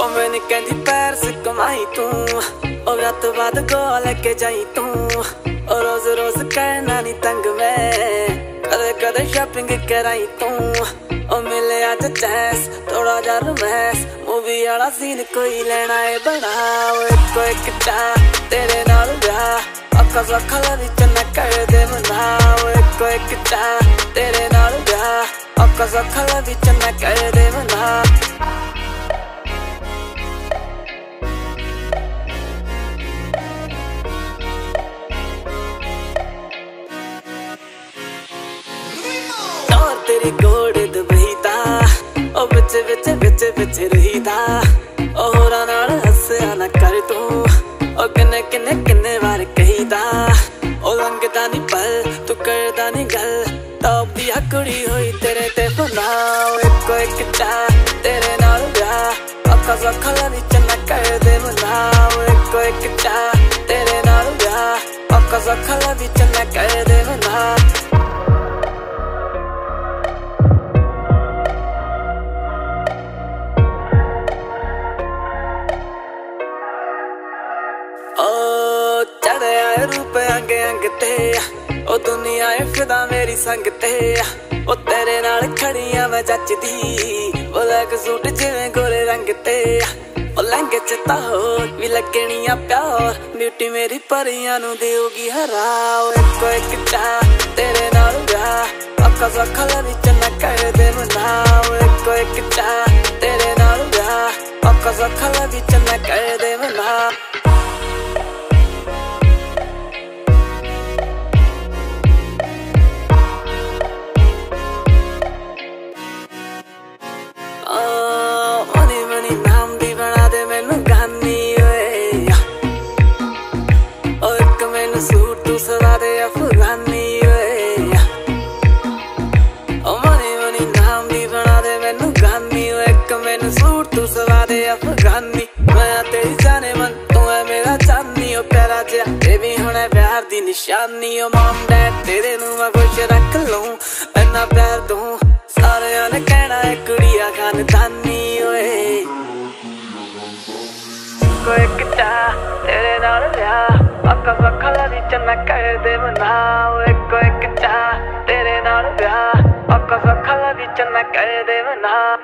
ਉਹ ਮੈਨੂੰ ਕਹਿੰਦੀ ਪੈਰ ਸੇ ਕਮਾਈ ਤੂੰ। ਉਹ ਰਾਤ ਬਾਅਦ ਗੋਆ ਲੈ ਕੇ ਜਾਈ ਤੂੰ। ਉਹ ਰੋਜ਼ ਰੋਜ਼ ਕਹਿਣਾ ਨਹੀਂ ਤੰਗ ਮੈਂ। ਕਦੇ ਕਦੇ ਸ਼ਾਪਿੰਗ ਕਰਾਈ ਤੂੰ। ਉਹ ਮਿਲੇ ਅੱਜ ਚੈਸ ਥੋੜਾ ਜਿਹਾ ਰਮੈਸ ਮੂਵੀ ਵਾਲਾ ਸੀਨ ਕੋਈ ਲੈਣਾ ਏ ਬਣਾ ਓਏ ਕੋਈ ਕਿਤਾ ਤੇਰੇ ਨਾਲ ਵਿਆਹ, ਅੱਖਾਂ ਅੱਖਾਂ ਲਾ ਵਿੱਚ ਨਾ ਕਰ ਦੇ ਮਨਾ ਓਏ ਕੋਈ ਕਿਤਾ ਤੇਰੇ ਨਾਲ ਵਿਆਹ, ਅੱਖਾਂ ਅੱਖਾਂ ਲਾ ਵਿੱਚ ਨਾ ਕਰ ਦੇ ਮਨਾ ਤੇਰੀ ਗੋੜੇ ਦਬਈਦਾ ਉਹ ਵਿੱਚ ਵਿੱਚ ਵਿੱਚ ਵਿੱਚ ਰਹੀਦਾ। ਉਹ ਹੋਰਾਂ ਨਾਲ ਹੱਸਿਆ ਨਾ ਕਰ ਤੂੰ। ਉਹ ਕਿੰਨੇ ਕਿੰਨੇ ਕਿੰਨੇ ਵਾਰ ਕਹੀਦਾ। ਉਹ ਲੰਘਦਾ ਨਹੀਂ ਪਲ ਤੂੰ ਕਰਦਾ ਨਹੀਂ ਗੱਲ। ਟੌਪ ਦੀ ਆ ਕੁੜੀ ਹੋਈ ਤੇਰੇ ਤੇ ਫਨਾ ਇੱਕੋ ਇੱਕ ਚਾ ਤੇਰੇ ਨਾਲ ਵਿਆਹ। ਅੱਖਾਂ ਸੱਖਾਂ ਵਿੱਚ ਨਾ ਕਰ ਦੇ ਮਨਾ। ਇੱਕੋ ਇੱਕ ਚਾ ਤੇਰੇ ਨਾਲ ਵਿਆਹ। ਅੱਖਾਂ ਸੱਖਾਂ ਵਿੱਚ ਰੂਪ ਅੰਗ ਅੰਗ ਤੇ ਓ ਦੁਨੀਆ ਏ ਫਿਦਾ ਮੇਰੀ ਸੰਗ ਤੇ ਓ ਤੇਰੇ ਨਾਲ ਖੜੀਆਂ ਮੈਂ ਜੱਜਦੀ ਓ ਲੱਗ ਸੂਟ ਜਿਵੇਂ ਗੋਰੇ ਰੰਗ ਤੇ ਓ ਲੰਘ ਚ ਤਾਂ ਹੋ ਵੀ ਲੱਗਣੀਆਂ ਪਿਆਰ ਬਿਊਟੀ ਮੇਰੀ ਪਰੀਆਂ ਨੂੰ ਦੇਊਗੀ ਹਰਾ। ਓ ਇੱਕੋ ਇੱਕ ਚਾ ਤੇਰੇ ਨਾਲ ਵਿਆਹ। ਅੱਖਾਂ ਸੱਖਾਂ ਵਿੱਚ ਨਾ ਕਰ ਦੇ ਮਨਾ। ਓ ਇੱਕੋ ਇੱਕ ਚਾ ਤੇਰੇ ਨਾਲ ਵਿਆਹ। ਅੱਖਾਂ ਸੱਖਾਂ ਵਿੱਚ ਨਾ ਕਰ ਦੇ ਮਨਾ। ਪਿਆਰਾ ਜਿਹਾ ਇਹ ਵੀ ਹੁਣ ਹੈ ਪਿਆਰ ਦੀ ਨਿਸ਼ਾਨੀ ਓ ਮਮ ਡੈਡ ਤੇਰੇ ਨੂੰ ਮੈਂ ਖੁਸ਼ ਰੱਖ ਲੂੰ ਇੰਨਾ ਪਿਆਰ ਦੂੰ ਸਾਰਿਆਂ ਨੇ ਕਹਿਣਾ ਹੈ ਕੁੜੀਆ ਖਾਨਦਾਨੀ ਓਏ। ਕੋਈ ਕਿਤਾ ਤੇਰੇ ਨਾਲ ਵਿਆਹ ਅੱਖਾਂ ਅੱਖਾਂ ਵਿੱਚ ਨਾ ਕਰ ਦੇ ਮਨਾ। ਓਏ ਕੋਈ ਕਿਤਾ ਤੇਰੇ ਨਾਲ ਵਿਆਹ ਅੱਖਾਂ ਅੱਖਾਂ ਵਿੱਚ ਨਾ ਕਰ ਦੇ ਮਨਾ।